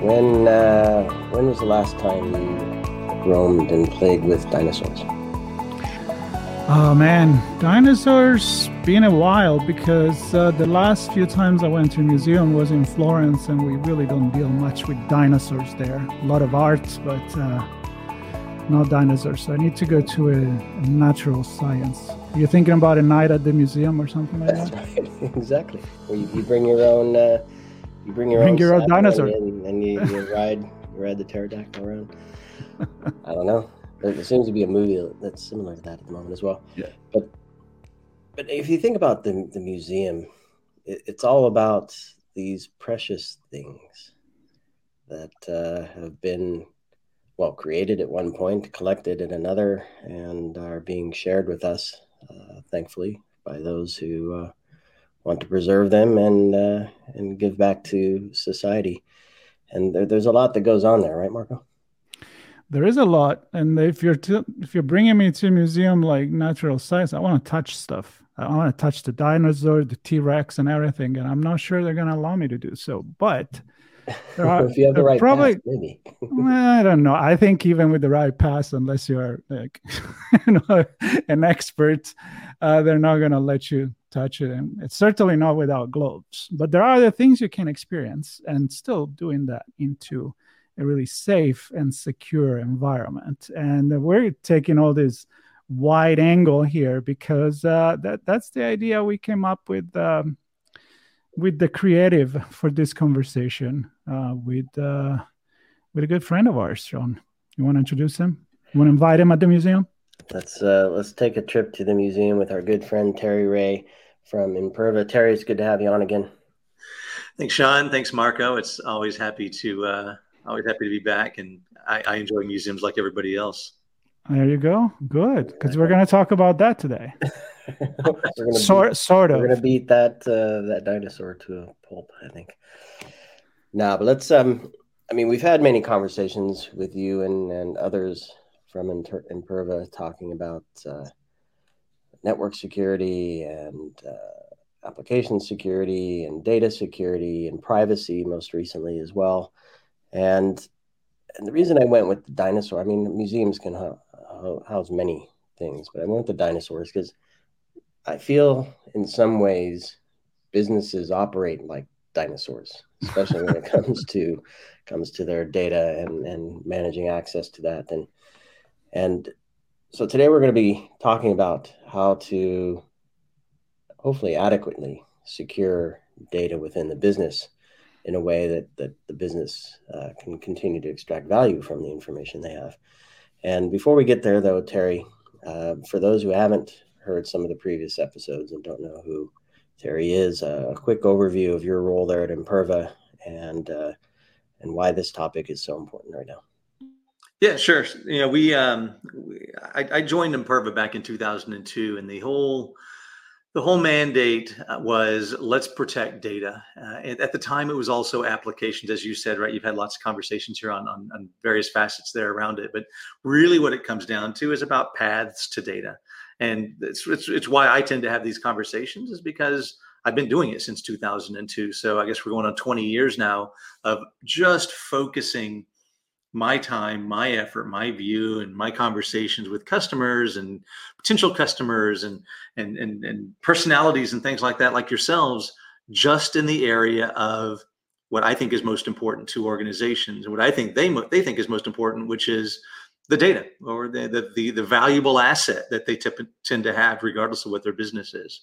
when uh, when was the last time you roamed and played with dinosaurs? oh man, dinosaurs been a while because uh, the last few times I went to a museum was in Florence and we really don't deal much with dinosaurs there. A lot of art, but uh, not dinosaurs. So I need to go to a, a natural science. You're thinking about a night at the museum or something like That's that? right, exactly. Where you, you bring your own, uh, you bring your Bring own, your own dinosaur. and, and you, you ride, you ride the pterodactyl around. I don't know. There, seems to be a movie that's similar to that at the moment as well. Yeah. But but if you think about the the museum, it, it's all about these precious things that uh, have been well created at one point, collected at another, and are being shared with us, uh, thankfully, by those who uh, want to preserve them and uh, and give back to society. And there, there's a lot that goes on there, right, Marco? There is a lot, and if you're t- if you're bringing me to a museum like natural science, I want to touch stuff. I want to touch the dinosaur, the T Rex, and everything, and I'm not sure they're going to allow me to do so. But are if you have the right probably pass, maybe. well, I don't know. I think even with the right pass, unless you're like you know an expert, uh, they're not going to let you touch it, and it's certainly not without gloves. But there are other things you can experience, and still doing that into a really safe and secure environment. And we're taking all this wide angle here because uh, that that's the idea we came up with um, with the creative for this conversation with uh, with a good friend of ours, Sean. You want to introduce him? You want to invite him at the museum? Let's uh, let's take a trip to the museum with our good friend Terry Ray from Imperva. Terry, it's good to have you on again. Thanks, Sean. Thanks, Marco. It's always happy to uh, always happy to be back, and I, I enjoy museums like everybody else. There you go. Good, because we're going to talk about that today. we're gonna Sort, beat, sort we're gonna beat that uh, that dinosaur to a pulp, I think. Nah, but let's. Um, I mean, we've had many conversations with you and and others from Inter- Imperva talking about uh, network security and uh, application security and data security and privacy, most recently as well. And and the reason I went with the dinosaur, I mean, museums can ho- house many things, but I went with the dinosaurs because I feel in some ways businesses operate like dinosaurs, especially when it comes to comes to their data and, and managing access to that. And and so today we're going to be talking about how to hopefully adequately secure data within the business in a way that, that the business uh, can continue to extract value from the information they have. And before we get there, though, Terry, uh, for those who haven't heard some of the previous episodes and don't know who Terry is, uh, a quick overview of your role there at Imperva and uh, and why this topic is so important right now. Yeah, sure. You know, we, um, we I, I joined Imperva back in 2002, and the whole the whole mandate uh, was let's protect data. Uh, at the time, it was also applications, as you said, right? You've had lots of conversations here on, on, on various facets there around it, but really, what it comes down to is about paths to data, and it's, it's it's why I tend to have these conversations is because I've been doing it since 2002. So I guess we're going on 20 years now of just focusing my time, my effort, my view, and my conversations with customers and potential customers and and and, and personalities and things like that, like yourselves, just in the area of what I think is most important to organizations and what I think they they think is most important, which is the data or the the the, the valuable asset that they tend to have, regardless of what their business is.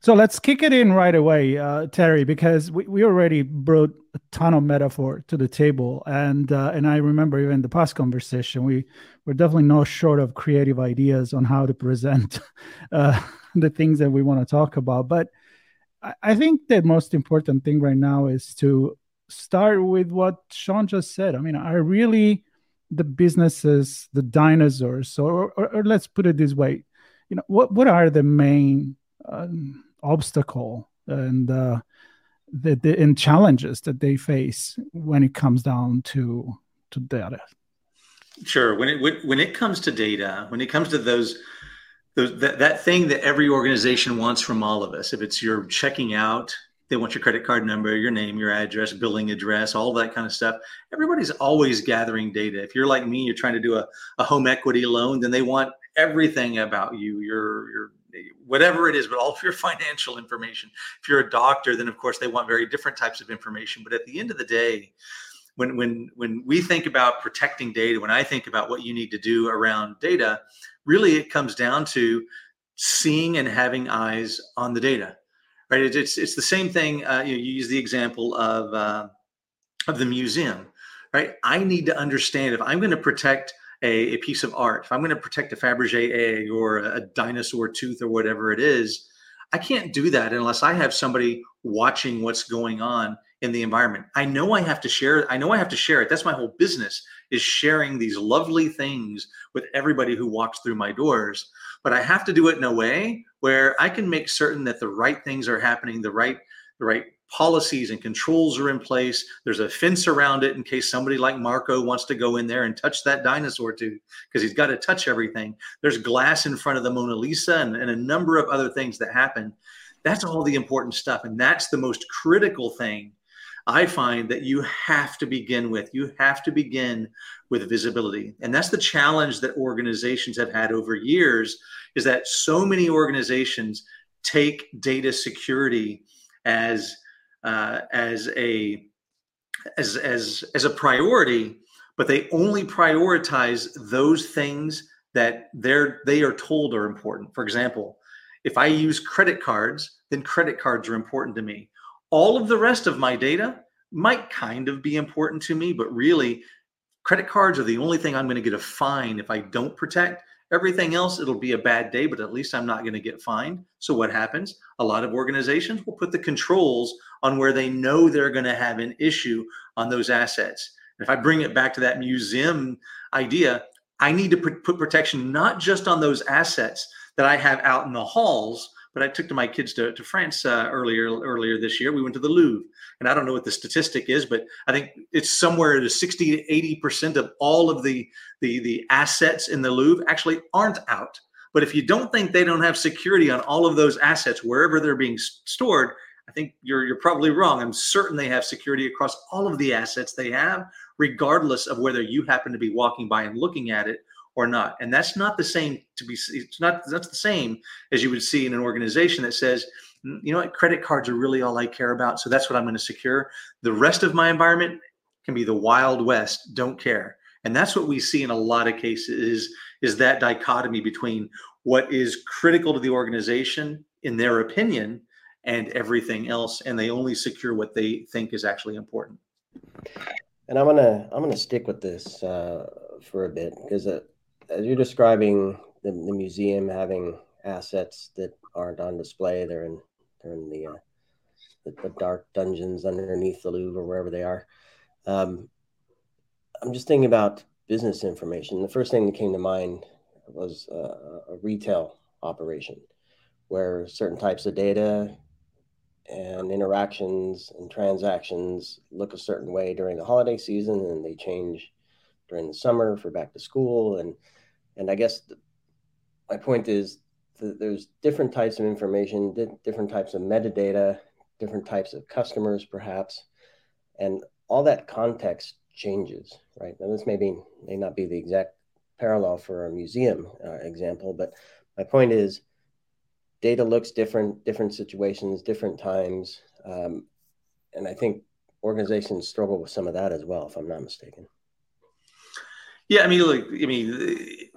So let's kick it in right away, uh, Terry, because we, we already brought a ton of metaphor to the table, and uh, and I remember even the past conversation, we we're definitely no short of creative ideas on how to present uh, the things that we want to talk about. But I, I think the most important thing right now is to start with what Sean just said. I mean, I really the businesses the dinosaurs? Or, or, or let's put it this way, you know, what what are the main um, obstacle and uh, the, the and challenges that they face when it comes down to to data? Sure. When it when it comes to data, when it comes to those those that, that thing that every organization wants from all of us, if it's your checking out, they want your credit card number, your name, your address, billing address, all that kind of stuff. Everybody's always gathering data. If you're like me, you're trying to do a, a home equity loan, then they want everything about you, your your whatever it is, but all of your financial information. If you're a doctor, then of course they want very different types of information. But at the end of the day, when when when we think about protecting data, when I think about what you need to do around data, really it comes down to seeing and having eyes on the data, right? It's it's, it's the same thing. Uh, you, you, use the example of uh, of the museum, right? I need to understand if I'm going to protect a, a piece of art, if I'm going to protect a Fabergé egg or a, a dinosaur tooth or whatever it is, I can't do that unless I have somebody watching what's going on in the environment. I know I have to share. I know I have to share it. That's my whole business is sharing these lovely things with everybody who walks through my doors. But I have to do it in a way where I can make certain that the right things are happening, the right, the right policies and controls are in place. There's a fence around it in case somebody like Marco wants to go in there and touch that dinosaur too, because he's got to touch everything. There's glass in front of the Mona Lisa and, and a number of other things that happen. That's all the important stuff. And that's the most critical thing I find that you have to begin with. You have to begin with visibility. And that's the challenge that organizations have had over years is that so many organizations take data security as uh, as a as as as a priority, but they only prioritize those things that they're they are told are important. For example, if I use credit cards, then credit cards are important to me. All of the rest of my data might kind of be important to me, but really, credit cards are the only thing I'm going to get a fine if I don't protect. Everything else, it'll be a bad day, but at least I'm not going to get fined. So, what happens? A lot of organizations will put the controls on where they know they're going to have an issue on those assets. if I bring it back to that museum idea, I need to put protection not just on those assets that I have out in the halls, but I took to my kids to, to France uh, earlier earlier this year. We went to the Louvre, and I don't know what the statistic is, but I think it's somewhere to 60 to 80 percent of all of the, the the assets in the Louvre actually aren't out. But if you don't think they don't have security on all of those assets wherever they're being stored, I think you're you're probably wrong. I'm certain they have security across all of the assets they have, regardless of whether you happen to be walking by and looking at it or not. And that's not the same to be it's not that's the same as you would see in an organization that says, you know what, credit cards are really all I care about. So that's what I'm going to secure. The rest of my environment can be the wild west, don't care. And that's what we see in a lot of cases is, is that dichotomy between what is critical to the organization in their opinion and everything else and they only secure what they think is actually important and i'm gonna i'm gonna stick with this uh, for a bit because uh, as you're describing the, the museum having assets that aren't on display, they're in they're in the, uh, the, the dark dungeons underneath the Louvre or wherever they are. Um, I'm just thinking about business information. The first thing that came to mind was uh, a retail operation where certain types of data and interactions and transactions look a certain way during the holiday season and they change during the summer for back to school and and I guess my point is there's different types of information, different types of metadata, different types of customers, perhaps, and all that context changes, right? Now, this may be may not be the exact parallel for a museum uh, example, but my point is, data looks different, different situations, different times, um, and I think organizations struggle with some of that as well, if I'm not mistaken. Yeah, I mean, look, I mean,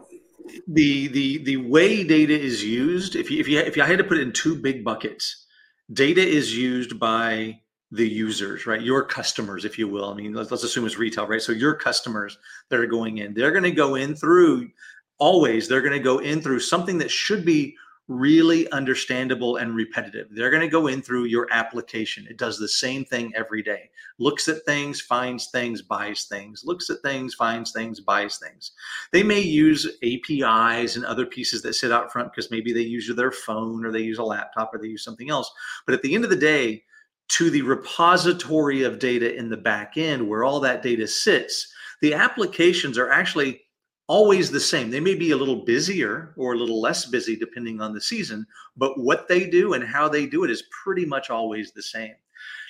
the the the way data is used if you if you if you had to put it in two big buckets data is used by the users right? Your customers if you will. I mean let's, let's assume it's retail right? So your customers that are going in they're going to go in through always they're going to go in through something that should be really understandable and repetitive. They're going to go in through your application. It does the same thing every day. Looks at things, finds things, buys things. Looks at things, finds things, buys things. They may use APIs and other pieces that sit out front because maybe they use their phone or they use a laptop or they use something else. But at the end of the day, to the repository of data in the back end where all that data sits, the applications are actually always the same. They may be a little busier or a little less busy depending on the season, but what they do and how they do it is pretty much always the same.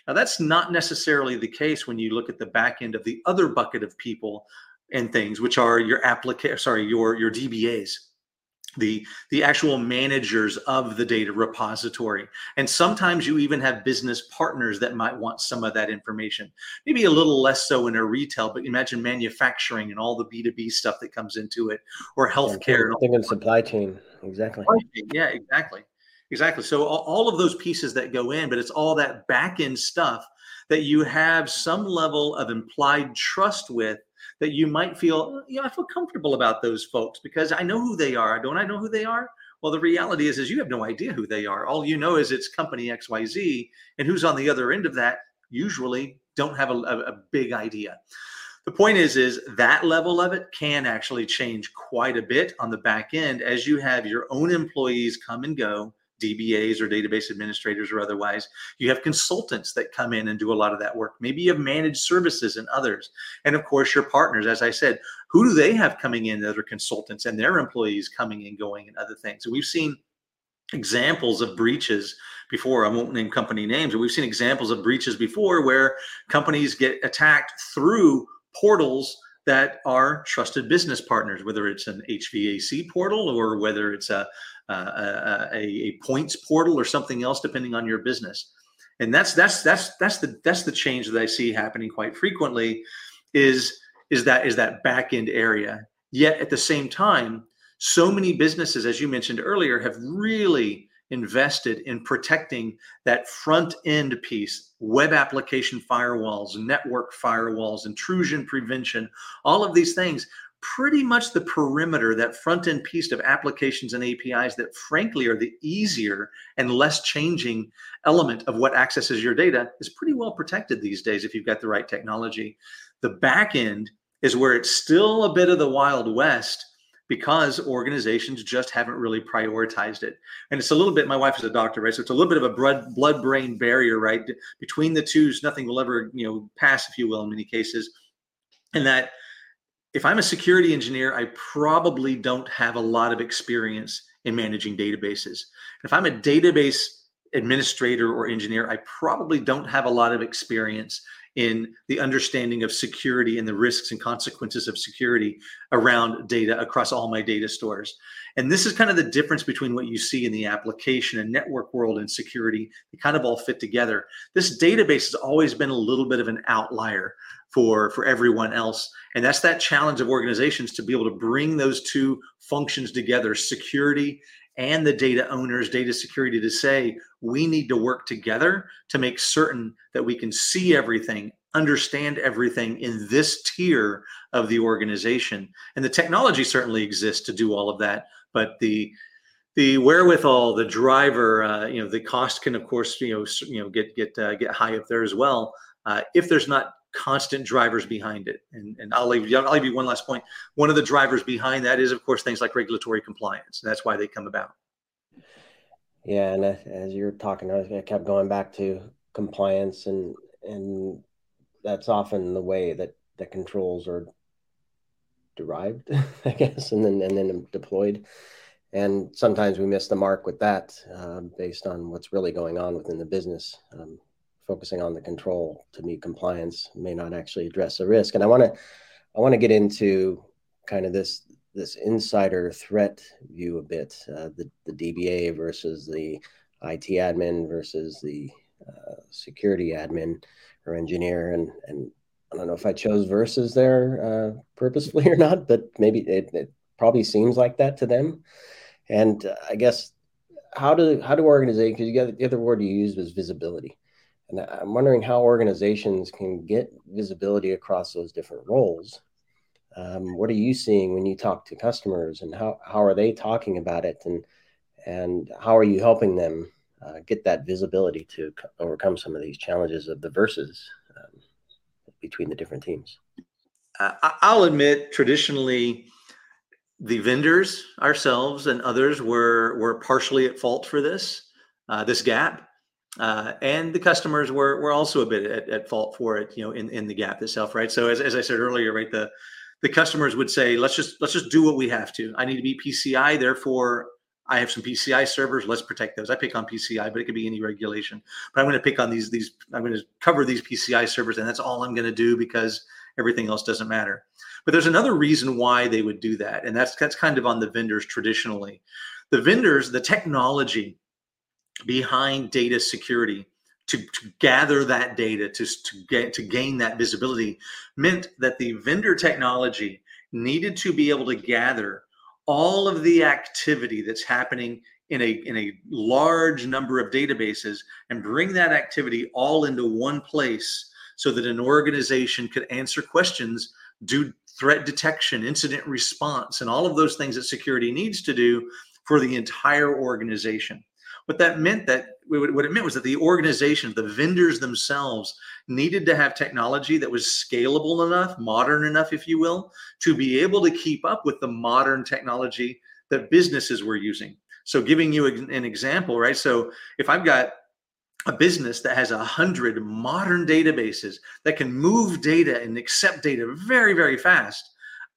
Now, that's not necessarily the case when you look at the back end of the other bucket of people and things, which are your application, sorry, your your DBAs the the actual managers of the data repository. And sometimes you even have business partners that might want some of that information. Maybe a little less so in a retail but imagine manufacturing and all the b2b stuff that comes into it or healthcare yeah, thinking supply chain. Exactly. Yeah exactly. Exactly. So all of those pieces that go in but it's all that back end stuff that you have some level of implied trust with that you might feel, you know, I feel comfortable about those folks because I know who they are. Don't I know who they are? Well, the reality is, is you have no idea who they are. All you know is it's company XYZ, and who's on the other end of that usually don't have a, a, a big idea. The point is, is that level of it can actually change quite a bit on the back end as you have your own employees come and go DBAs or database administrators or otherwise. You have consultants that come in and do a lot of that work. Maybe you have managed services and others. And of course, your partners, as I said, who do they have coming in that are consultants and their employees coming and going and other things? And we've seen examples of breaches before. I won't name company names, but we've seen examples of breaches before where companies get attacked through portals that are trusted business partners, whether it's an HVAC portal or whether it's a, Uh, uh, a, a, points portal or something else, depending on your business. And that's that's that's that's the that's the change that I see happening quite frequently, is is that is that back end area. Yet at the same time, so many businesses, as you mentioned earlier, have really invested in protecting that front end piece web application firewalls network firewalls intrusion prevention all of these things pretty much the perimeter, that front end piece of applications and APIs that, frankly, are the easier and less changing element of what accesses your data, is pretty well protected these days if you've got the right technology. The back end is where it's still a bit of the Wild West because organizations just haven't really prioritized it. And it's a little bit, my wife is a doctor, right? So it's a little bit of a blood brain barrier, right? Between the two, nothing will ever, you know, pass, if you will, in many cases. And that if I'm a security engineer, I probably don't have a lot of experience in managing databases. If I'm a database administrator or engineer, I probably don't have a lot of experience in the understanding of security and the risks and consequences of security around data across all my data stores. And this is kind of the difference between what you see in the application and network world and security. They kind of all fit together. This database has always been a little bit of an outlier for, for everyone else. And that's that challenge of organizations to be able to bring those two functions together security and the data owners, data security to say, we need to work together to make certain that we can see everything, understand everything in this tier of the organization. And the technology certainly exists to do all of that, but the the wherewithal, the driver, uh, you know, the cost can, of course, you know, you know, get get uh, get high up there as well. Uh, if there's not constant drivers behind it. And, and I'll, leave, I'll leave you one last point. One of the drivers behind that is, of course, things like regulatory compliance. And that's why they come about. Yeah, and as you're talking, I kept going back to compliance, and and that's often the way that the controls are derived, I guess, and then and then deployed. And sometimes we miss the mark with that, uh, based on what's really going on within the business. Um, focusing on the control to meet compliance may not actually address the risk. And I want to I want to get into kind of this this insider threat view a bit, uh, the the DBA versus the IT admin versus the uh, security admin or engineer, and and I don't know if I chose versus there uh, purposefully or not, but maybe it, it probably seems like that to them. And uh, I guess how do how do organizations? Because you got the other word you used was visibility and I'm wondering how organizations can get visibility across those different roles. Um, what are you seeing when you talk to customers, and how how are they talking about it? And and how are you helping them uh, get that visibility to overcome some of these challenges of the verses um, between the different teams? I'll admit, traditionally, the vendors ourselves and others were were partially at fault for this uh, this gap, uh, and the customers were were also a bit at, at, fault for it. You know, in in the gap itself, right? So as as I said earlier, right the the customers would say, let's just let's just do what we have to. I need to be PCI, therefore I have some PCI servers. Let's protect those. I pick on PCI, but it could be any regulation. But I'm going to pick on these these. I'm going to cover these PCI servers, and that's all I'm going to do because everything else doesn't matter. But there's another reason why they would do that, and that's that's kind of on the vendors traditionally. The vendors, the technology behind data security to, to gather that data to, to get to gain that visibility meant that the vendor technology needed to be able to gather all of the activity that's happening in a in a large number of databases and bring that activity all into one place so that an organization could answer questions do threat detection incident response and all of those things that security needs to do for the entire organization what that meant that what it meant was that the organization, the vendors themselves, needed to have technology that was scalable enough, modern enough, if you will, to be able to keep up with the modern technology that businesses were using. So, giving you an example, right? So, if I've got a business that has a hundred modern databases that can move data and accept data very, very fast,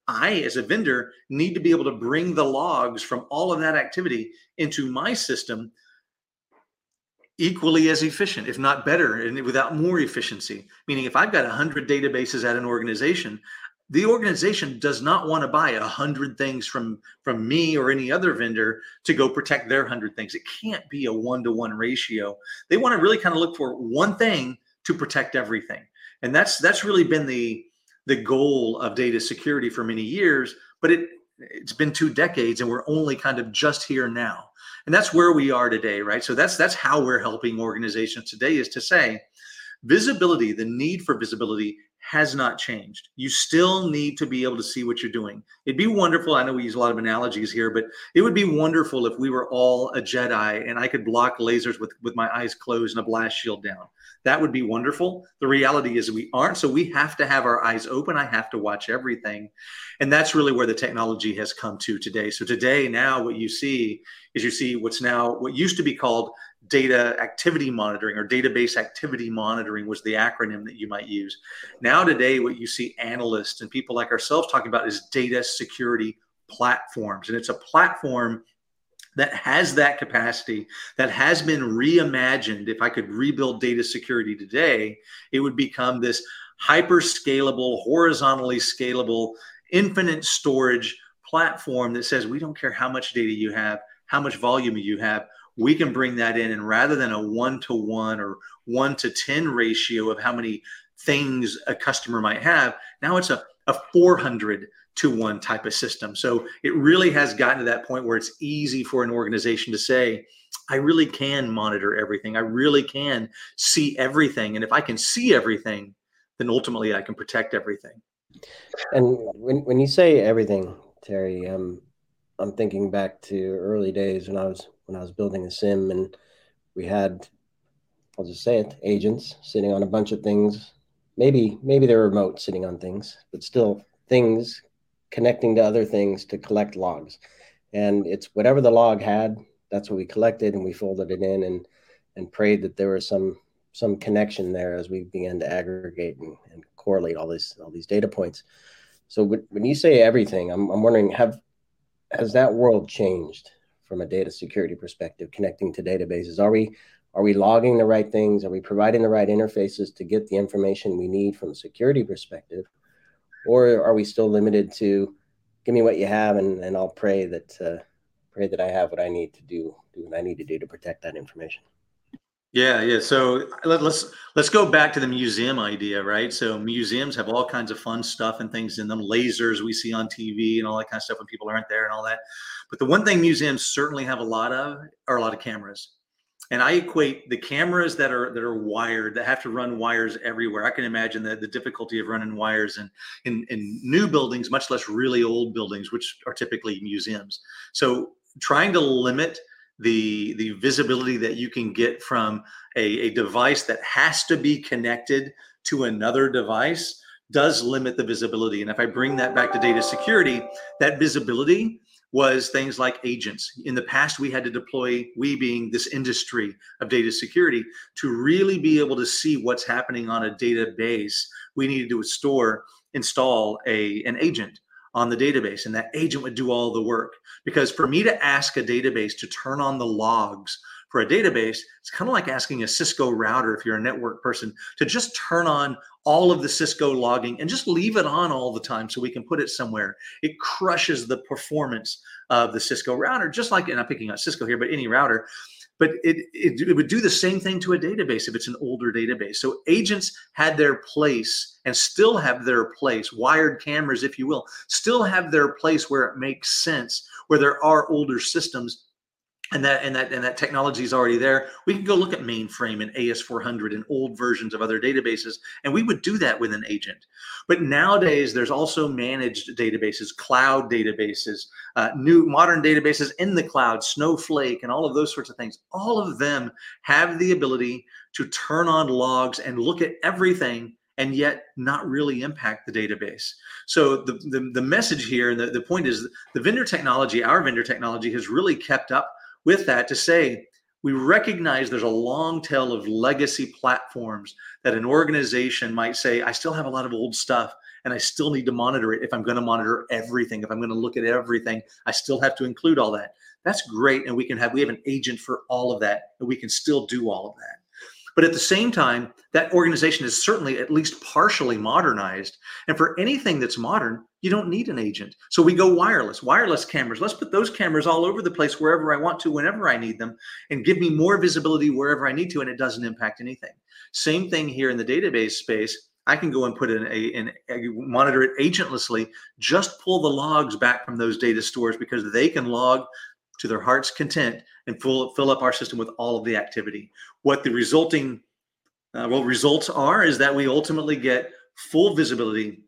I, as a vendor, need to be able to bring the logs from all of that activity into my system equally as efficient, if not better, and without more efficiency. Meaning, if I've got 100 databases at an organization, the organization does not want to buy a hundred things from from me or any other vendor to go protect their hundred things. It can't be a one to one ratio. They want to really kind of look for one thing to protect everything, and that's that's really been the the goal of data security for many years. But it it's been two decades, and we're only kind of just here now and that's where we are today right? So that's that's how we're helping organizations today is to say visibility the need for visibility has not changed. You still need to be able to see what you're doing. It'd be wonderful. I know we use a lot of analogies here, but it would be wonderful if we were all a Jedi and I could block lasers with, with my eyes closed and a blast shield down. That would be wonderful. The reality is we aren't. So we have to have our eyes open. I have to watch everything. And that's really where the technology has come to today. So today, now what you see is you see what's now what used to be called data activity monitoring or database activity monitoring was the acronym that you might use. Now, today, what you see analysts and people like ourselves talking about is data security platforms. And it's a platform that has that capacity, that has been reimagined. If I could rebuild data security today, it would become this hyper scalable, horizontally scalable, infinite storage platform that says we don't care how much data you have, how much volume you have we can bring that in and rather than a one to one or one to 10 ratio of how many things a customer might have now it's a, a 400 to one type of system. So it really has gotten to that point where it's easy for an organization to say i really can monitor everything. I really can see everything and if i can see everything then ultimately i can protect everything. And when, when you say everything terry um, i'm thinking back to early days when i was when I was building a SIEM, and we had, I'll just say it, agents sitting on a bunch of things. Maybe maybe they're remote sitting on things, but still things connecting to other things to collect logs. And it's whatever the log had, that's what we collected, and we folded it in and and prayed that there was some some connection there as we began to aggregate and, and correlate all these all these data points. So when you say everything, I'm, I'm wondering have has that world changed? From a data security perspective, connecting to databases? Are we are we logging the right things? Are we providing the right interfaces to get the information we need from a security perspective? Or are we still limited to give me what you have and, and I'll pray that uh, pray that I have what I need to do, do what I need to do to protect that information? Yeah, yeah. So let, us let's go back to the museum idea, right? So museums have all kinds of fun stuff and things in them, lasers we see on TV and all that kind of stuff when people aren't there and all that. But the one thing museums certainly have a lot of are a lot of cameras. And I equate the cameras that are that are wired that have to run wires everywhere. I can imagine the, the difficulty of running wires in, in in new buildings, much less really old buildings, which are typically museums. So trying to limit the the visibility that you can get from a, a device that has to be connected to another device does limit the visibility. And if I bring that back to data security, that visibility was things like agents. In the past, we had to deploy, we being this industry of data security, to really be able to see what's happening on a database. We needed to store, install a an agent on the database, and that agent would do all the work. Because for me to ask a database to turn on the logs for a database, it's kind of like asking a Cisco router, if you're a network person, to just turn on all of the Cisco logging and just leave it on all the time so we can put it somewhere. It crushes the performance of the Cisco router, just like, and I'm picking on Cisco here, but any router. But it, it, it would do the same thing to a database if it's an older database. So agents had their place and still have their place, wired cameras, if you will, still have their place where it makes sense, where there are older systems and that and that and that technology is already there we can go look at mainframe and as400 and old versions of other databases and we would do that with an agent but nowadays there's also managed databases cloud databases uh, new modern databases in the cloud snowflake and all of those sorts of things all of them have the ability to turn on logs and look at everything and yet not really impact the database. So the, the, the message here and the, the point is the vendor technology, our vendor technology has really kept up with that to say we recognize there's a long tail of legacy platforms that an organization might say, I still have a lot of old stuff and I still need to monitor it. If I'm going to monitor everything, if I'm going to look at everything, I still have to include all that. That's great. And we can have, we have an agent for all of that, and we can still do all of that. But at the same time, that organization is certainly at least partially modernized. And for anything that's modern, you don't need an agent. So we go wireless, wireless cameras. Let's put those cameras all over the place wherever I want to, whenever I need them, and give me more visibility wherever I need to, and it doesn't impact anything. Same thing here in the database space. I can go and put in a, a monitor it agentlessly, just pull the logs back from those data stores because they can log to their heart's content and fill, fill up our system with all of the activity. What the resulting uh, well results are is that we ultimately get full visibility,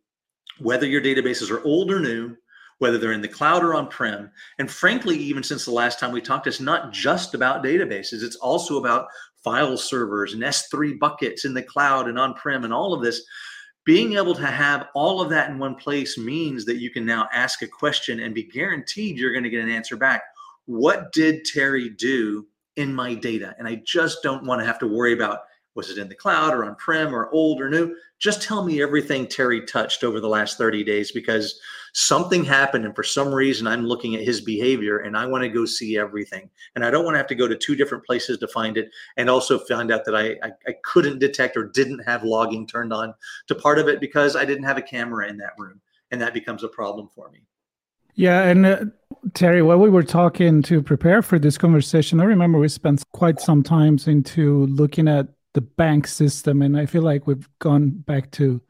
whether your databases are old or new, whether they're in the cloud or on prem. And frankly, even since the last time we talked, it's not just about databases, it's also about file servers and S3 buckets in the cloud and on prem and all of this. Being able to have all of that in one place means that you can now ask a question and be guaranteed you're going to get an answer back what did Terry do in my data? And I just don't want to have to worry about was it in the cloud or on prem or old or new? Just tell me everything Terry touched over the last 30 days because something happened and for some reason I'm looking at his behavior and I want to go see everything. And I don't want to have to go to two different places to find it and also find out that I, I, I couldn't detect or didn't have logging turned on to part of it because I didn't have a camera in that room. And that becomes a problem for me. Yeah, and uh, Terry, while we were talking to prepare for this conversation, I remember we spent quite some times into looking at the bank system, and I feel like we've gone back to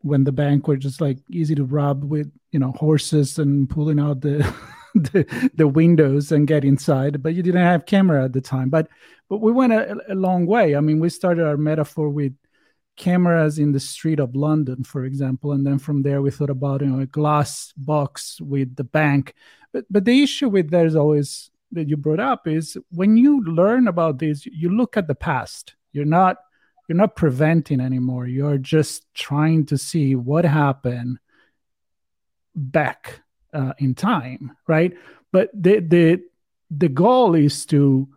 when the bank were just like easy to rob with you know horses and pulling out the the, the windows and get inside, but you didn't have camera at the time. But but we went a, a long way. I mean, we started our metaphor with cameras in the street of London, for example, and then from there we thought about you know a glass box with the bank. But but the issue with that is always that you brought up is when you learn about this, you look at the past. You're not you're not preventing anymore. You're just trying to see what happened back uh, in time, right? But the the the goal is to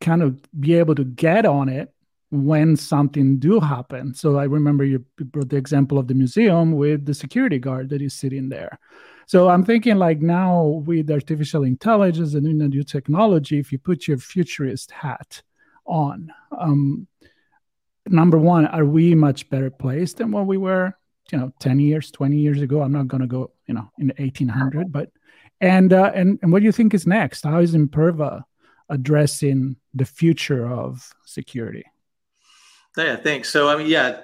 kind of be able to get on it when something do happen. So I remember you brought the example of the museum with the security guard that is sitting there. So I'm thinking like now with artificial intelligence and new technology, if you put your futurist hat on, um, number one, are we much better placed than what we were, you know, 10 years, 20 years ago? I'm not going to go, you know, in 1800, but, and, uh, and, and what do you think is next? How is Imperva addressing the future of security? Yeah, thanks. So I mean, yeah,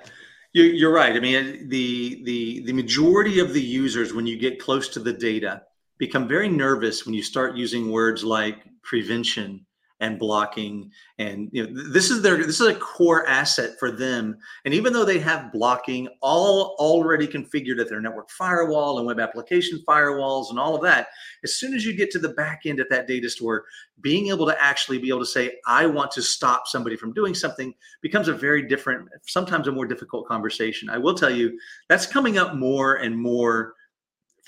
you, are right. I mean, the the the majority of the users, when you get close to the data, become very nervous when you start using words like prevention and blocking and you know this is their this is a core asset for them and even though they have blocking all already configured at their network firewall and web application firewalls and all of that as soon as you get to the back end at that data store being able to actually be able to say i want to stop somebody from doing something becomes a very different sometimes a more difficult conversation i will tell you that's coming up more and more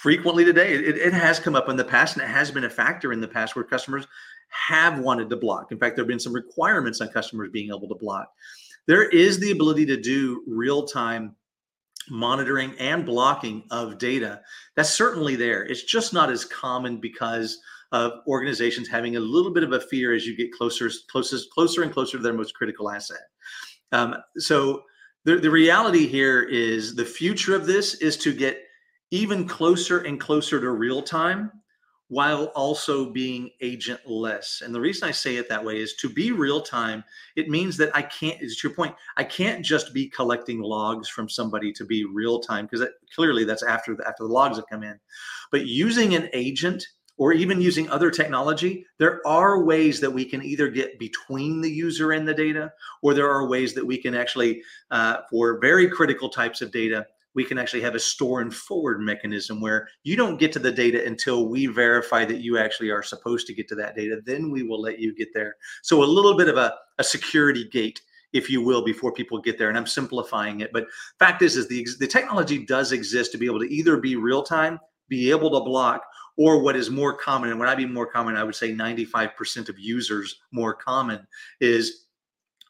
frequently today. It, it, has come up in the past and it has been a factor in the past where customers have wanted to block. In fact, there have been some requirements on customers being able to block. There is the ability to do real time monitoring and blocking of data. That's certainly there. It's just not as common because of organizations having a little bit of a fear as you get closer, closest, closer and closer to their most critical asset. Um, so the, the reality here is the future of this is to get even closer and closer to real time while also being agentless. And the reason I say it that way is to be real time, it means that I can't, is your point, I can't just be collecting logs from somebody to be real time because clearly that's after the, after the logs have come in. But using an agent or even using other technology, there are ways that we can either get between the user and the data, or there are ways that we can actually, uh, for very critical types of data, we can actually have a store and forward mechanism where you don't get to the data until we verify that you actually are supposed to get to that data. Then we will let you get there. So a little bit of a, a security gate if you will, before people get there. And I'm simplifying it, but fact is, is the the technology does exist to be able to either be real time, be able to block, or what is more common. And when I mean more common, I would say 95% of users more common is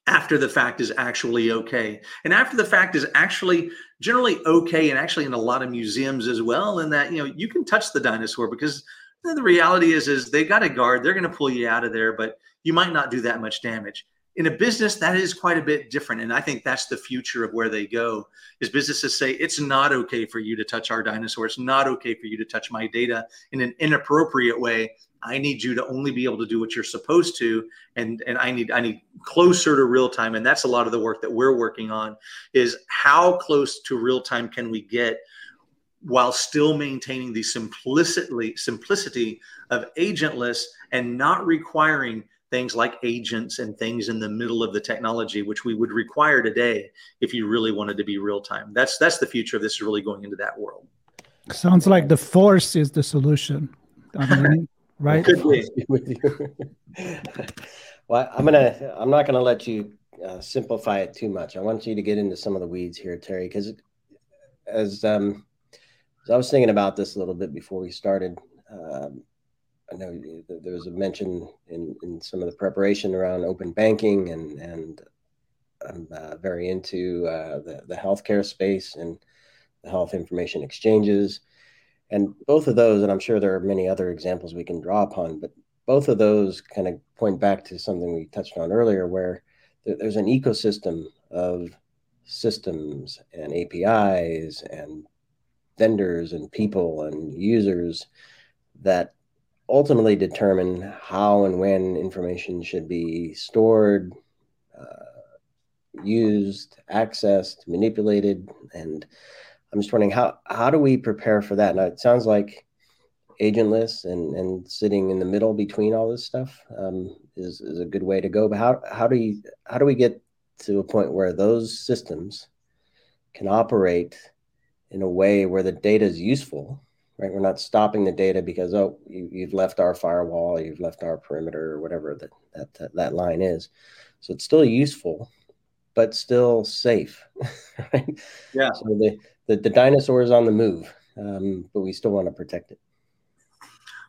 after the fact is actually okay. And after the fact is actually generally okay and actually in a lot of museums as well in that you know you can touch the dinosaur because the reality is is they got a guard they're going to pull you out of there but you might not do that much damage. In a business that is quite a bit different and i think that's the future of where they go is businesses say it's not okay for you to touch our dinosaur. It's not okay for you to touch my data in an inappropriate way I need you to only be able to do what you're supposed to, and and I need I need closer to real time, and that's a lot of the work that we're working on. Is how close to real time can we get while still maintaining the simplicity simplicity of agentless and not requiring things like agents and things in the middle of the technology which we would require today if you really wanted to be real time that's that's the future of this is really going into that world sounds like the force is the solution I mean, right? Could be. well, I'm gonna. I'm not gonna let you uh, simplify it too much. I want you to get into some of the weeds here, Terry, because as um, as I was thinking about this a little bit before we started. Um, I know there was a mention in, in some of the preparation around open banking, and and I'm uh, very into uh, the the healthcare space and the health information exchanges. And both of those, and I'm sure there are many other examples we can draw upon, but both of those kind of point back to something we touched on earlier, where there's an ecosystem of systems and APIs and vendors and people and users that ultimately determine how and when information should be stored, uh, used, accessed, manipulated, and I'm just wondering how how do we prepare for that? Now it sounds like agentless and and sitting in the middle between all this stuff um, is is a good way to go. But how how do you how do we get to a point where those systems can operate in a way where the data is useful? Right, we're not stopping the data because oh you, have left our firewall, you've left our perimeter, or whatever that, that that that line is. So it's still useful, but still safe, right? Yeah. So the the, the dinosaur is on the move, um, but we still want to protect it.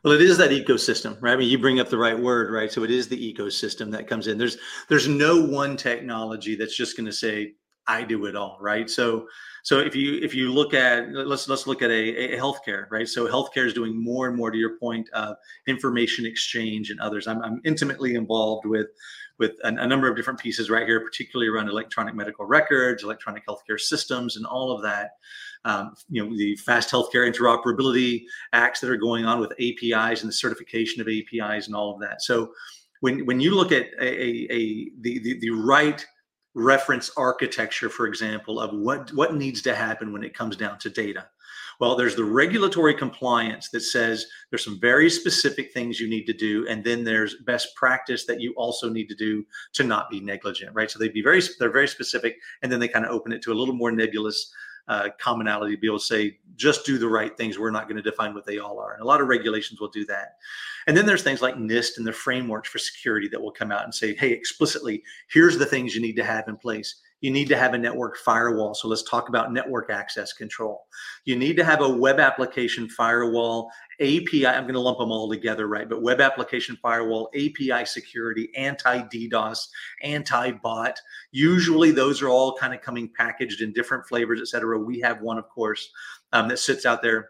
Well, it is that ecosystem, right? I mean, you bring up the right word, right? So it is the ecosystem that comes in. There's there's no one technology that's just going to say I do it all, right? So so if you if you look at let's let's look at a, a healthcare, right? So healthcare is doing more and more to your point of information exchange and others. I'm, I'm intimately involved with with a, a, number of different pieces right here, particularly around electronic medical records, electronic healthcare systems, and all of that. Um, you know, the fast healthcare interoperability acts that are going on with APIs and the certification of APIs and all of that. So when when you look at a, a, a the, the the right reference architecture, for example, of what what needs to happen when it comes down to data. Well, there's the regulatory compliance that says there's some very specific things you need to do, and then there's best practice that you also need to do to not be negligent, right? So they'd be very they're very specific, and then they kind of open it to a little more nebulous uh, commonality to be able to say just do the right things. We're not going to define what they all are, and a lot of regulations will do that. And then there's things like NIST and the frameworks for security that will come out and say, hey, explicitly, here's the things you need to have in place. You need to have a network firewall. So let's talk about network access control. You need to have a web application firewall, API. I'm going to lump them all together, right? But web application firewall, API security, anti DDoS, anti bot. Usually those are all kind of coming packaged in different flavors, et cetera. We have one, of course, um, that sits out there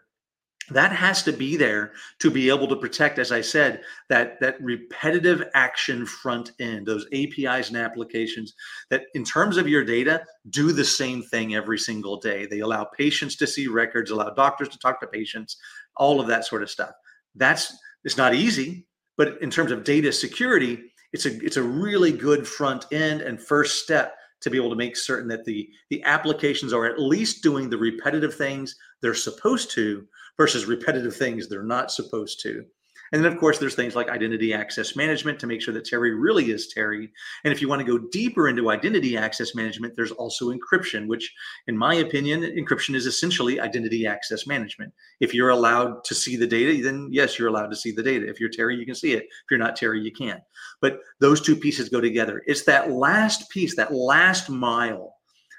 that has to be there to be able to protect as i said that that repetitive action front end those apis and applications that in terms of your data do the same thing every single day. They allow patients to see records allow doctors to talk to patients all of that sort of stuff. That's it's not easy but in terms of data security it's a it's a really good front end and first step to be able to make certain that the the applications are at least doing the repetitive things they're supposed to versus repetitive things they're not supposed to. And then, of course, there's things like identity access management to make sure that Terry really is Terry. And if you want to go deeper into identity access management, there's also encryption, which, in my opinion, encryption is essentially identity access management. If you're allowed to see the data, then yes, you're allowed to see the data. If you're Terry, you can see it. If you're not Terry, you can't. But those two pieces go together. It's that last piece, that last mile,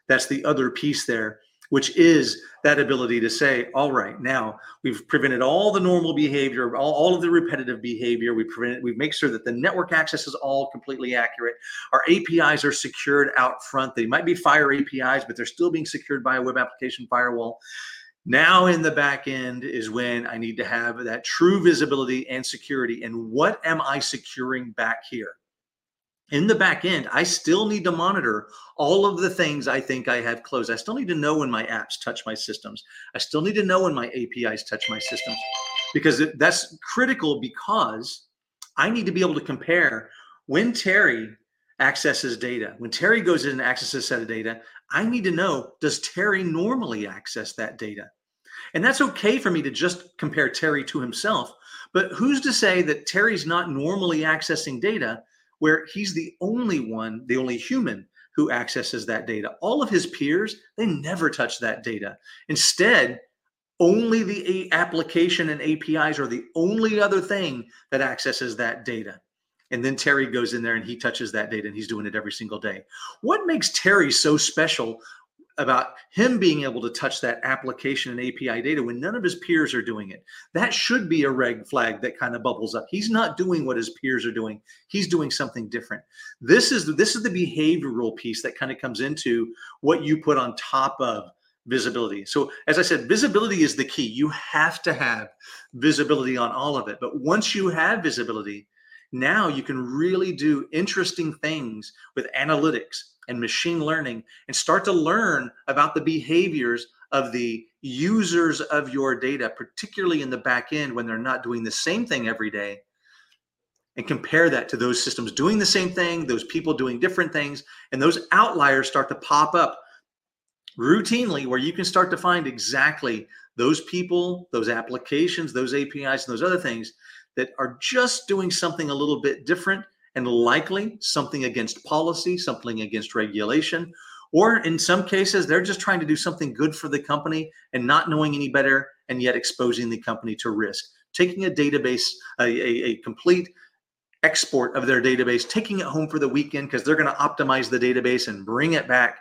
that's the other piece there which is that ability to say, all right, now we've prevented all the normal behavior, all, all of the repetitive behavior. We prevent, we make sure that the network access is all completely accurate. Our APIs are secured out front. They might be FHIR APIs, but they're still being secured by a web application firewall. Now in the back end is when I need to have that true visibility and security. And what am I securing back here? In the back end, I still need to monitor all of the things I think I have closed. I still need to know when my apps touch my systems. I still need to know when my APIs touch my systems because that's critical because I need to be able to compare when Terry accesses data. When Terry goes in and accesses a set of data, I need to know does Terry normally access that data? And that's okay for me to just compare Terry to himself. But who's to say that Terry's not normally accessing data where he's the only one, the only human who accesses that data. All of his peers, they never touch that data. Instead, only the application and APIs are the only other thing that accesses that data. And then Terry goes in there and he touches that data and he's doing it every single day. What makes Terry so special about him being able to touch that application and API data when none of his peers are doing it. That should be a red flag that kind of bubbles up. He's not doing what his peers are doing. He's doing something different. This is this is the behavioral piece that kind of comes into what you put on top of visibility. So as I said, visibility is the key. You have to have visibility on all of it. But once you have visibility, now you can really do interesting things with analytics and machine learning and start to learn about the behaviors of the users of your data, particularly in the back end when they're not doing the same thing every day, and compare that to those systems doing the same thing, those people doing different things, and those outliers start to pop up routinely where you can start to find exactly those people, those applications, those APIs, and those other things that are just doing something a little bit different and likely something against policy, something against regulation, or in some cases, they're just trying to do something good for the company and not knowing any better and yet exposing the company to risk. Taking a database, a, a, a complete export of their database, taking it home for the weekend because they're going to optimize the database and bring it back.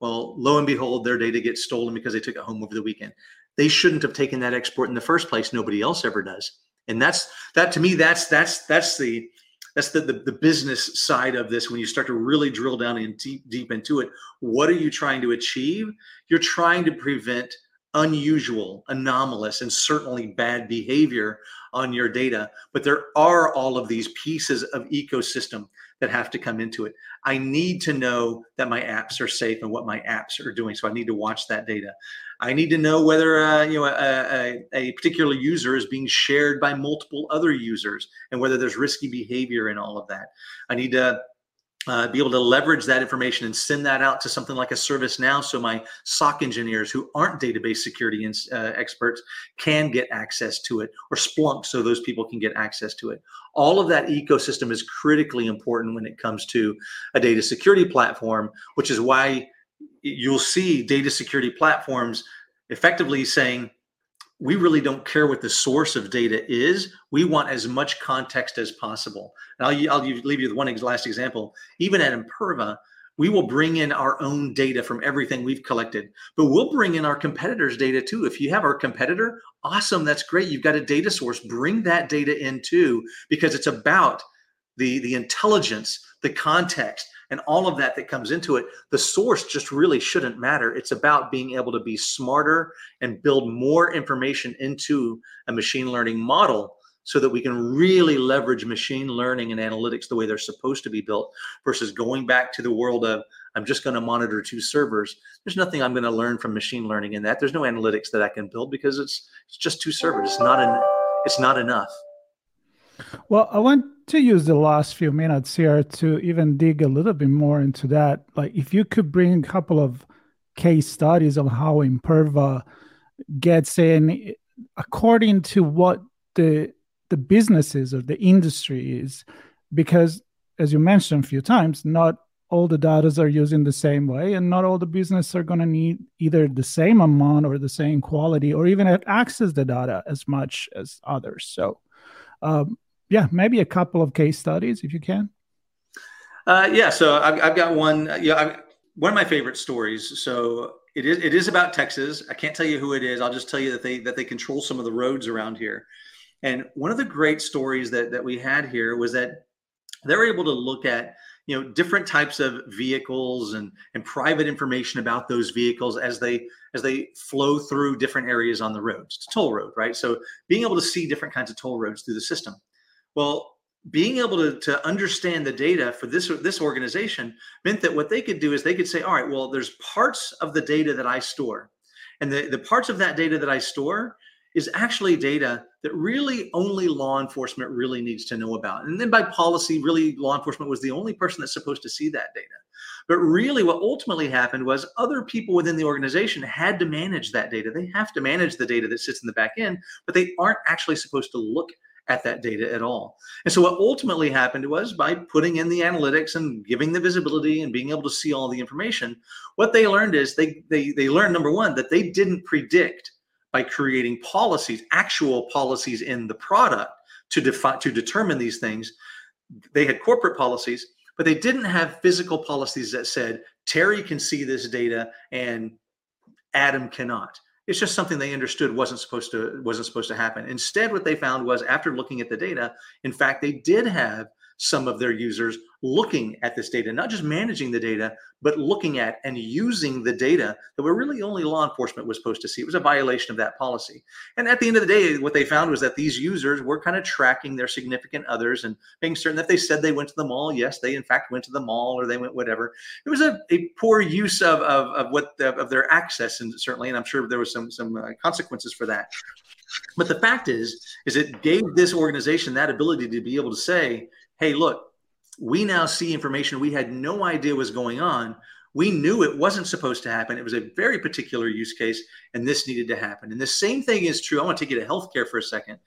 Well, lo and behold, their data gets stolen because they took it home over the weekend. They shouldn't have taken that export in the first place. Nobody else ever does. And that's that to me, that's that's that's the that's the, the, the business side of this. When you start to really drill down and deep deep into it what are you trying to achieve? You're trying to prevent unusual anomalous and certainly bad behavior on your data. But there are all of these pieces of ecosystem that have to come into it. I need to know that my apps are safe and what my apps are doing so i need to watch that data I need to know whether uh, you know a, a, a, particular user is being shared by multiple other users and whether there's risky behavior in all of that. I need to uh, be able to leverage that information and send that out to something like a ServiceNow so my SOC engineers who aren't database security in, uh, experts can get access to it, or Splunk so those people can get access to it. All of that ecosystem is critically important when it comes to a data security platform, which is why you'll see data security platforms effectively saying, we really don't care what the source of data is. We want as much context as possible. And I'll, I'll leave you with one last example. Even at Imperva, we will bring in our own data from everything we've collected, but we'll bring in our competitors' data too. If you have our competitor, awesome, that's great. You've got a data source. Bring that data in too, because it's about the the intelligence, the context, and all of that that comes into it, the source just really shouldn't matter. It's about being able to be smarter and build more information into a machine learning model so that we can really leverage machine learning and analytics the way they're supposed to be built versus going back to the world of I'm just going to monitor two servers. There's nothing I'm going to learn from machine learning in that. There's no analytics that I can build because it's it's just two servers. It's not an it's not enough. Well, I want to use the last few minutes here to even dig a little bit more into that. Like, if you could bring a couple of case studies of how Imperva gets in according to what the the businesses or the industry is, because as you mentioned a few times, not all the data are using the same way, and not all the business are going to need either the same amount or the same quality, or even access the data as much as others. So, um, yeah, maybe a couple of case studies if you can. Uh, yeah, so I've, I've got one. Yeah, I've, one of my favorite stories. So it is it is about Texas. I can't tell you who it is. I'll just tell you that they that they control some of the roads around here. And one of the great stories that that we had here was that they're able to look at you know different types of vehicles and and private information about those vehicles as they as they flow through different areas on the roads. It's a toll road, right? So being able to see different kinds of toll roads through the system. Well, being able to, to understand the data for this this organization meant that what they could do is they could say, all right, well, there's parts of the data that I store. And the, the parts of that data that I store is actually data that really only law enforcement really needs to know about. And then by policy, really law enforcement was the only person that's supposed to see that data. But really, what ultimately happened was other people within the organization had to manage that data. They have to manage the data that sits in the back end, but they aren't actually supposed to look at that data at all. And so what ultimately happened was by putting in the analytics and giving the visibility and being able to see all the information, what they learned is they they they learned number one that they didn't predict by creating policies, actual policies in the product to define to determine these things. They had corporate policies, but they didn't have physical policies that said Terry can see this data and Adam cannot. It's just something they understood wasn't supposed to wasn't supposed to happen. Instead, what they found was after looking at the data, in fact, they did have some of their users looking at this data, not just managing the data, but looking at and using the data that were really only law enforcement was supposed to see. It was a violation of that policy. And at the end of the day, what they found was that these users were kind of tracking their significant others and being certain that they said they went to the mall. Yes, they in fact went to the mall or they went whatever. It was a, a poor use of, of, of what the, of their access and certainly, and I'm sure there was some some uh, consequences for that. But the fact is, is it gave this organization that ability to be able to say, hey, look, we now see information we had no idea was going on. We knew it wasn't supposed to happen. It was a very particular use case, and this needed to happen. And the same thing is true. I want to take you to healthcare for a second.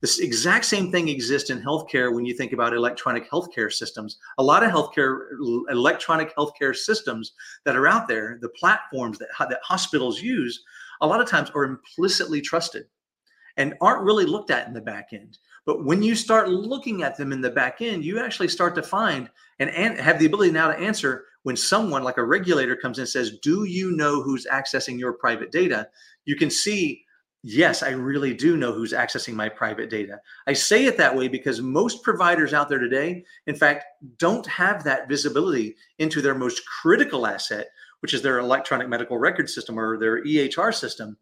This exact same thing exists in healthcare when you think about electronic healthcare systems. A lot of healthcare, electronic healthcare systems that are out there, the platforms that, that hospitals use, a lot of times are implicitly trusted and aren't really looked at in the back end. But when you start looking at them in the back end, you actually start to find and, have the ability now to answer when someone like a regulator comes in and says, Do you know who's accessing your private data? You can see, yes, I really do know who's accessing my private data. I say it that way because most providers out there today, in fact, don't have that visibility into their most critical asset, which is their electronic medical record system or their EHR system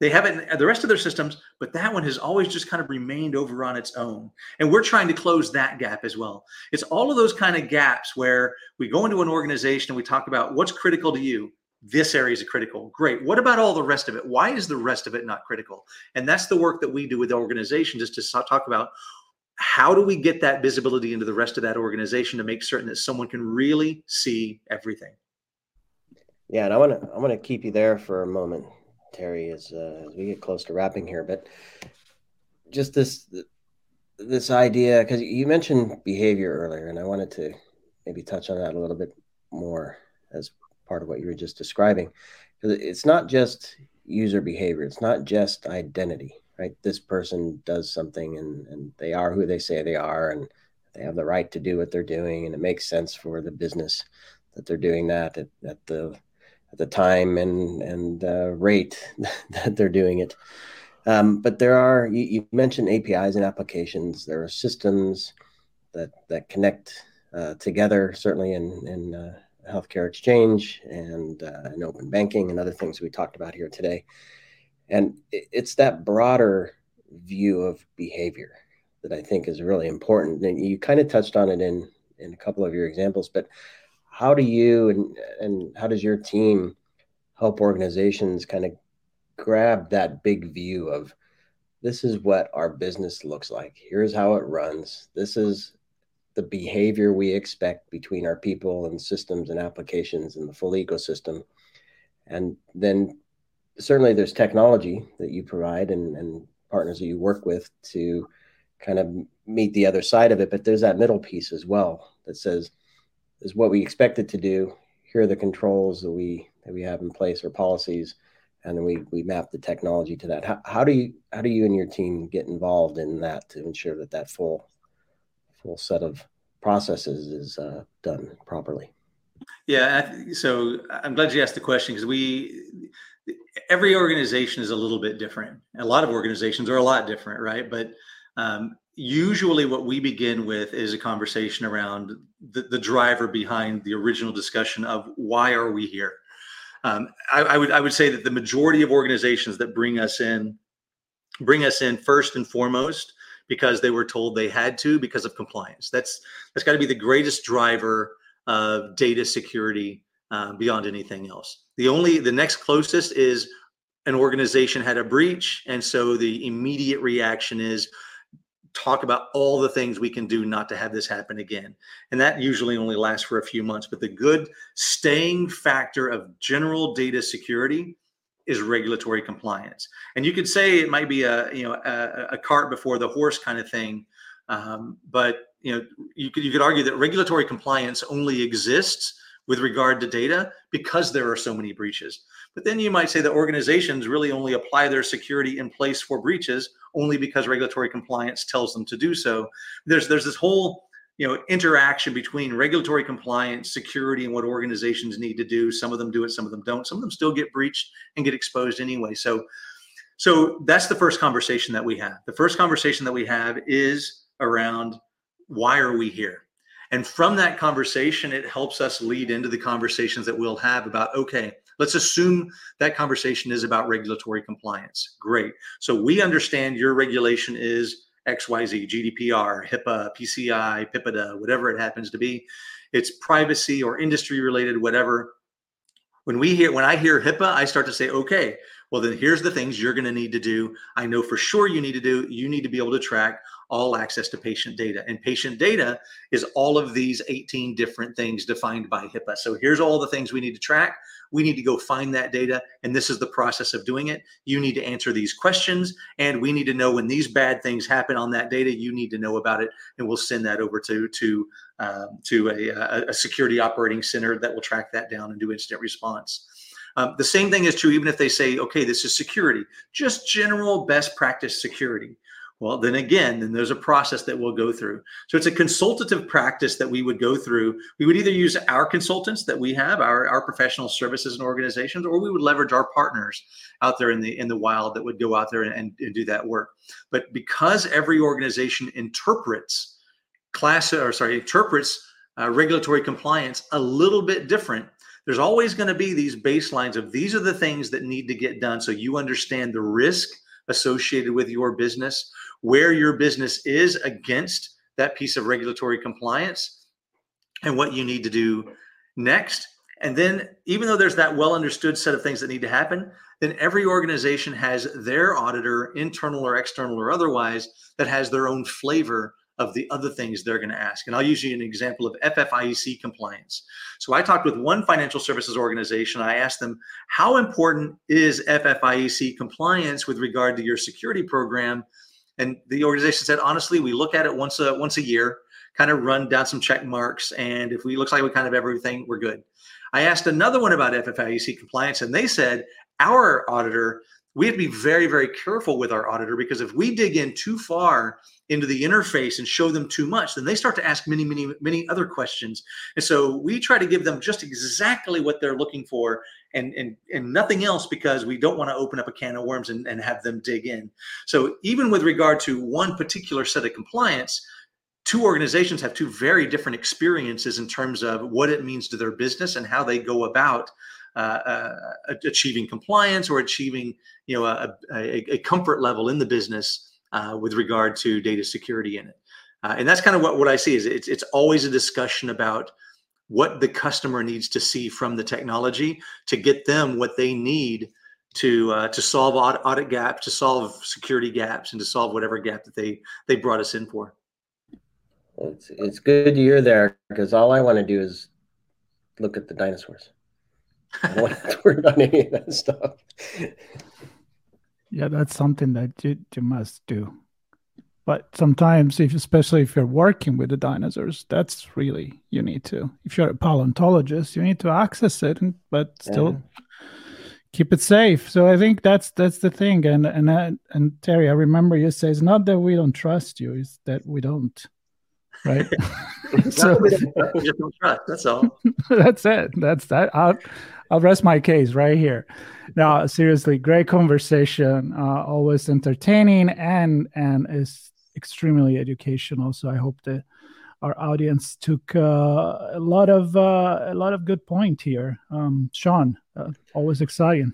they have it in the rest of their systems, but that one has always just kind of remained over on its own. And we're trying to close that gap as well. It's all of those kind of gaps where we go into an organization and we talk about what's critical to you. This area is critical. Great. What about all the rest of it? Why is the rest of it not critical? And that's the work that we do with the organizations is to talk about how do we get that visibility into the rest of that organization to make certain that someone can really see everything? Yeah, and I want to I want to keep you there for a moment, Terry, as, uh, as we get close to wrapping here. But just this this idea, because you mentioned behavior earlier, and I wanted to maybe touch on that a little bit more as part of what you were just describing. Because it's not just user behavior; it's not just identity, right? This person does something, and and they are who they say they are, and they have the right to do what they're doing, and it makes sense for the business that they're doing that at, at the the time and and uh, rate that they're doing it. Um, but there are you, you, mentioned APIs and applications. There are systems that that connect uh, together, certainly in in uh, healthcare exchange and uh, in open banking and other things we talked about here today. And it's that broader view of behavior that I think is really important. And you kind of touched on it in in a couple of your examples, but how do you and and how does your team help organizations kind of grab that big view of this is what our business looks like. Here's how it runs. This is the behavior we expect between our people and systems and applications and the full ecosystem. And then certainly there's technology that you provide and, and partners that you work with to kind of meet the other side of it but there's that middle piece as well that says is what we expect it to do. Here are the controls that we that we have in place or policies, and then we we map the technology to that. How, how do you how do you and your team get involved in that to ensure that that full full set of processes is uh, done properly? Yeah, so I'm glad you asked the question because we every organization is a little bit different. A lot of organizations are a lot different, right? But um, usually what we begin with is a conversation around the, the driver behind the original discussion of why are we here? Um, I, I, would i would say that the majority of organizations that bring us in bring us in first and foremost because they were told they had to because of compliance. That's that's got to be the greatest driver of data security uh, beyond anything else. The only the next closest is an organization had a breach and so the immediate reaction is talk about all the things we can do not to have this happen again. And that usually only lasts for a few months. But the good staying factor of general data security is regulatory compliance. And you could say it might be a you know a, a cart before the horse kind of thing, um, but you know you could you could argue that regulatory compliance only exists with regard to data because there are so many breaches. But then you might say that organizations really only apply their security in place for breaches only because regulatory compliance tells them to do so. There's there's this whole you know interaction between regulatory compliance, security, and what organizations need to do. Some of them do it, some of them don't. Some of them still get breached and get exposed anyway. So so that's the first conversation that we have. The first conversation that we have is around why are we here? And from that conversation, it helps us lead into the conversations that we'll have about okay, Let's assume that conversation is about regulatory compliance. Great. So we understand your regulation is XYZ, GDPR, HIPAA, PCI, PIPEDA, whatever it happens to be. It's privacy or industry related, whatever. When we hear when I hear HIPAA, I start to say, okay, well then here's the things you're going to need to do. I know for sure you need to do. You need to be able to track all access to patient data. And patient data is all of these 18 different things defined by HIPAA. So here's all the things we need to track. We need to go find that data. And this is the process of doing it. You need to answer these questions. And we need to know when these bad things happen on that data, you need to know about it. And we'll send that over to, to, um, to a, a security operating center that will track that down and do instant response. Um, the same thing is true even if they say, okay, this is security, just general best practice security. Well, then again, then there's a process that we'll go through. So it's a consultative practice that we would go through. We would either use our consultants that we have, our, our professional services and organizations, or we would leverage our partners out there in the in the wild that would go out there and, and do that work. But because every organization interprets class or sorry, interprets uh, regulatory compliance a little bit different, there's always going to be these baselines of these are the things that need to get done so you understand the risk associated with your business where your business is against that piece of regulatory compliance and what you need to do next. And then, even though there's that well understood set of things that need to happen, then every organization has their auditor, internal or external or otherwise, that has their own flavor of the other things they're going to ask. And I'll use you an example of FFIEC compliance. So I talked with one financial services organization. I asked them, how important is FFIEC compliance with regard to your security program? And the organization said, honestly, we look at it once a once a year, kind of run down some check marks, and if we looks like we kind of everything, we're good. I asked another one about FFIEC compliance, and they said our auditor we have to be very, very careful with our auditor because if we dig in too far into the interface and show them too much, then they start to ask many, many, many other questions. And so we try to give them just exactly what they're looking for and and and nothing else because we don't want to open up a can of worms and, and have them dig in. So even with regard to one particular set of compliance, two organizations have two very different experiences in terms of what it means to their business and how they go about achieving compliance or achieving you know a, a, a comfort level in the business uh, with regard to data security in it. Uh, and that's kind of what, what I see is it's, it's always a discussion about what the customer needs to see from the technology to get them what they need to uh, to solve audit, audit gaps, to solve security gaps, and to solve whatever gap that they they brought us in for. It's it's good you're there because all I want to do is look at the dinosaurs. I don't want to worry about any of that stuff. Yeah, that's something that you, you must do. But sometimes, if especially if you're working with the dinosaurs, that's really you need to. If you're a paleontologist, you need to access it, and, but still yeah. keep it safe. So I think that's that's the thing. And and uh, and Terry, I remember you say it's not that we don't trust you; it's that we don't right? so we just don't trust. That's all. that's it. That's that. I'll, I'll rest my case right here. Now, seriously, great conversation. Uh, always entertaining and and is extremely educational. So I hope that our audience took uh, a lot of uh, a lot of good point here. Um, Sean, uh, always exciting.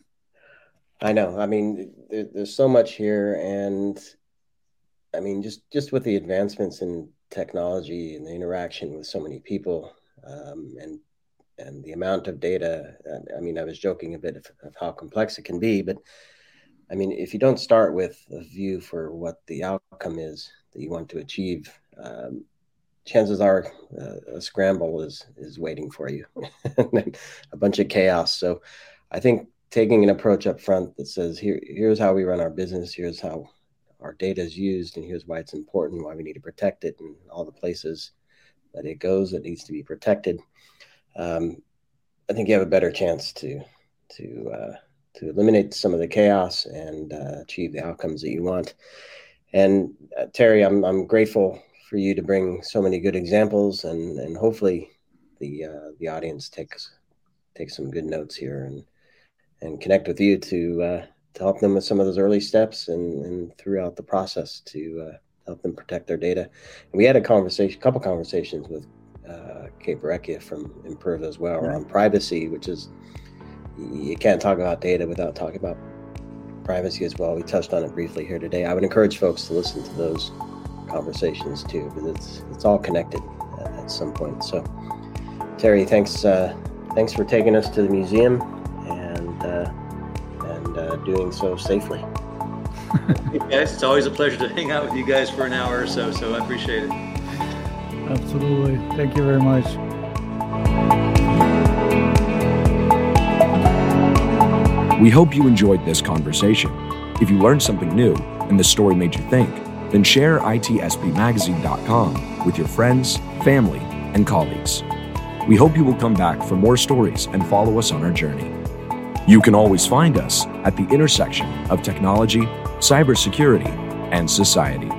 I know. I mean, there, there's so much here, and I mean, just just with the advancements in technology and the interaction with so many people um, and and the amount of data. I mean, I was joking a bit of, of, how complex it can be, but I mean, if you don't start with a view for what the outcome is that you want to achieve, um, chances are uh, a scramble is is waiting for you, a bunch of chaos. So, I think taking an approach up front that says, here here's how we run our business, here's how our data is used, and here's why it's important, why we need to protect it, and all the places that it goes that needs to be protected. Um, I think you have a better chance to to uh, to eliminate some of the chaos and uh, achieve the outcomes that you want. And uh, Terry, I'm I'm grateful for you to bring so many good examples, and and hopefully the uh, the audience takes takes some good notes here and and connect with you to uh, to help them with some of those early steps and, and throughout the process to uh, help them protect their data. And we had a conversation, a couple conversations with uh, Kate Barecchia from Imperva as well around privacy, which is you can't talk about data without talking about privacy as well. We touched on it briefly here today. I would encourage folks to listen to those conversations too, because it's it's all connected at some point. So, Terry, thanks uh, thanks for taking us to the museum and. Uh, and uh, doing so safely. hey guys, it's always a pleasure to hang out with you guys for an hour or so. So I appreciate it. Absolutely. Thank you very much. We hope you enjoyed this conversation. If you learned something new and the story made you think, then share itspmagazine.com with your friends, family, and colleagues. We hope you will come back for more stories and follow us on our journey. You can always find us at the intersection of technology, cybersecurity, and society.